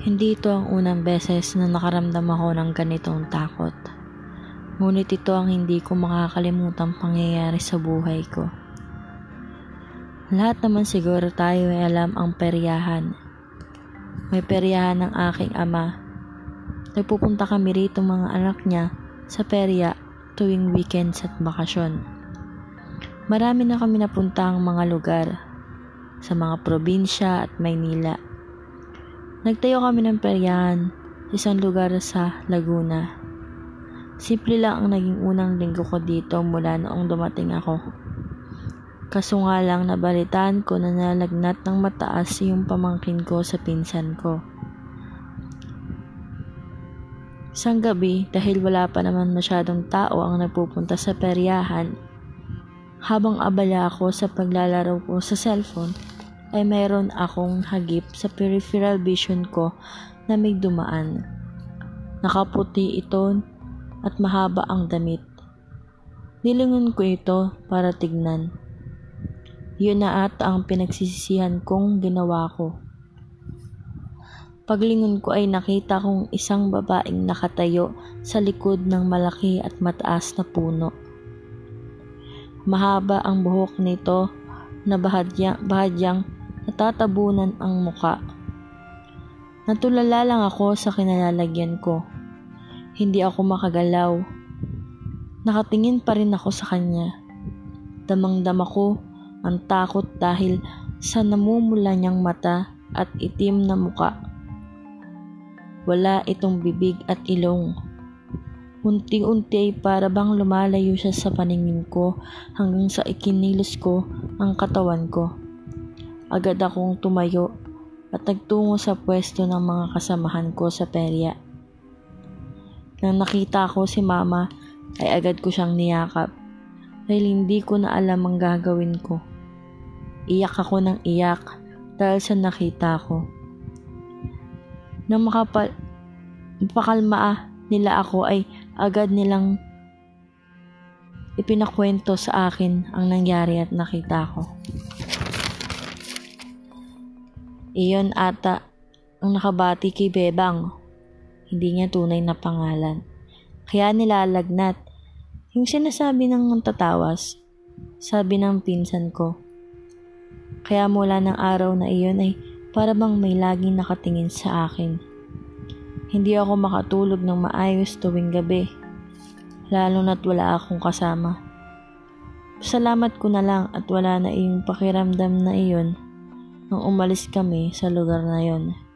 Hindi ito ang unang beses na nakaramdam ako ng ganitong takot. Ngunit ito ang hindi ko makakalimutang pangyayari sa buhay ko. Lahat naman siguro tayo ay alam ang peryahan. May peryahan ng aking ama. Nagpupunta kami rito mga anak niya sa perya tuwing weekends at bakasyon. Marami na kami napunta ang mga lugar sa mga probinsya at Maynila. Nagtayo kami ng peryahan sa isang lugar sa Laguna. Simple lang ang naging unang linggo ko dito mula noong dumating ako. Kaso nga lang nabalitaan ko na nalagnat ng mataas yung pamangkin ko sa pinsan ko. Isang gabi, dahil wala pa naman masyadong tao ang nagpupunta sa peryahan, habang abala ako sa paglalaro ko sa cellphone, ay mayroon akong hagip sa peripheral vision ko na may dumaan. Nakaputi ito at mahaba ang damit. Nilingon ko ito para tignan. Yun na at ang pinagsisisihan kong ginawa ko. Paglingon ko ay nakita kong isang babaeng nakatayo sa likod ng malaki at mataas na puno. Mahaba ang buhok nito na bahadyang, bahadyang natatabunan ang muka. Natulala lang ako sa kinalalagyan ko. Hindi ako makagalaw. Nakatingin pa rin ako sa kanya. Damang-dama ko ang takot dahil sa namumula niyang mata at itim na muka. Wala itong bibig at ilong. Unti-unti ay para bang lumalayo siya sa paningin ko hanggang sa ikinilos ko ang katawan ko. Agad akong tumayo at nagtungo sa pwesto ng mga kasamahan ko sa perya. Nang nakita ko si mama ay agad ko siyang niyakap dahil hindi ko na alam ang gagawin ko. Iyak ako ng iyak dahil sa nakita ko. Nang makapal mapakalma nila ako ay agad nilang ipinakwento sa akin ang nangyari at nakita ko. Iyon ata ang nakabati kay Bebang. Hindi niya tunay na pangalan. Kaya nilalagnat. Yung sinasabi ng tatawas, sabi ng pinsan ko. Kaya mula ng araw na iyon ay para bang may laging nakatingin sa akin. Hindi ako makatulog ng maayos tuwing gabi, lalo na't wala akong kasama. Salamat ko na lang at wala na iyong pakiramdam na iyon nang umalis kami sa lugar na yon.